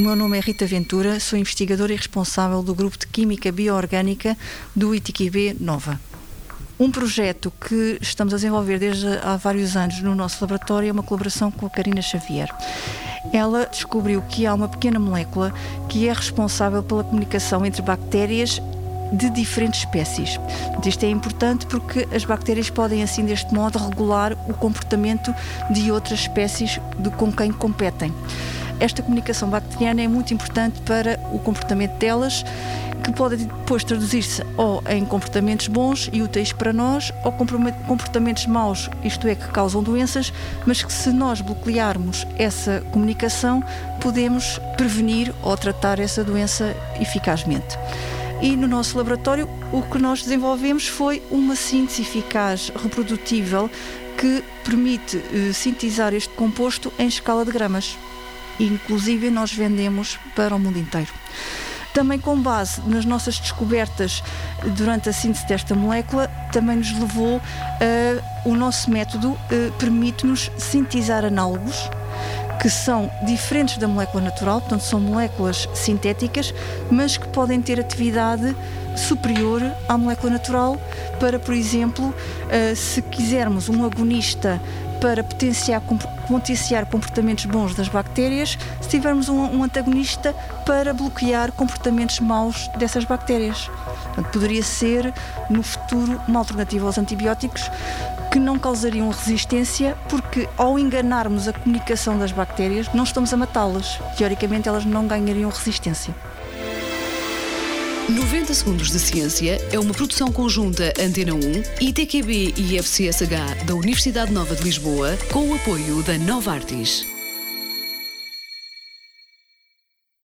meu nome é Rita Ventura, sou investigadora e responsável do grupo de Química Bioorgânica do ITQB Nova. Um projeto que estamos a desenvolver desde há vários anos no nosso laboratório é uma colaboração com a Karina Xavier. Ela descobriu que há uma pequena molécula que é responsável pela comunicação entre bactérias de diferentes espécies. Isto é importante porque as bactérias podem, assim, deste modo, regular o comportamento de outras espécies de, com quem competem. Esta comunicação bacteriana é muito importante para o comportamento delas, que pode depois traduzir-se ou em comportamentos bons e úteis para nós, ou comportamentos maus, isto é, que causam doenças, mas que se nós bloquearmos essa comunicação, podemos prevenir ou tratar essa doença eficazmente e no nosso laboratório o que nós desenvolvemos foi uma síntese eficaz reprodutível que permite eh, sintetizar este composto em escala de gramas. Inclusive nós vendemos para o mundo inteiro. Também com base nas nossas descobertas durante a síntese desta molécula, também nos levou uh, o nosso método uh, permite-nos sintetizar análogos que são diferentes da molécula natural, portanto, são moléculas sintéticas, mas que podem ter atividade superior à molécula natural para, por exemplo, eh, se quisermos um agonista para potenciar, potenciar comportamentos bons das bactérias, se tivermos um, antagonista para bloquear comportamentos maus dessas bactérias. Portanto, poderia ser, no futuro, uma alternativa aos antibióticos que não causariam resistência, porque ao enganarmos a comunicação das bactérias, não estamos a matá-las. Teoricamente, elas não ganhariam resistência. 90 Segundos de Ciência é uma produção conjunta Antena 1, ITQB e FCSH da Universidade Nova de Lisboa, com o apoio da Nova Artis.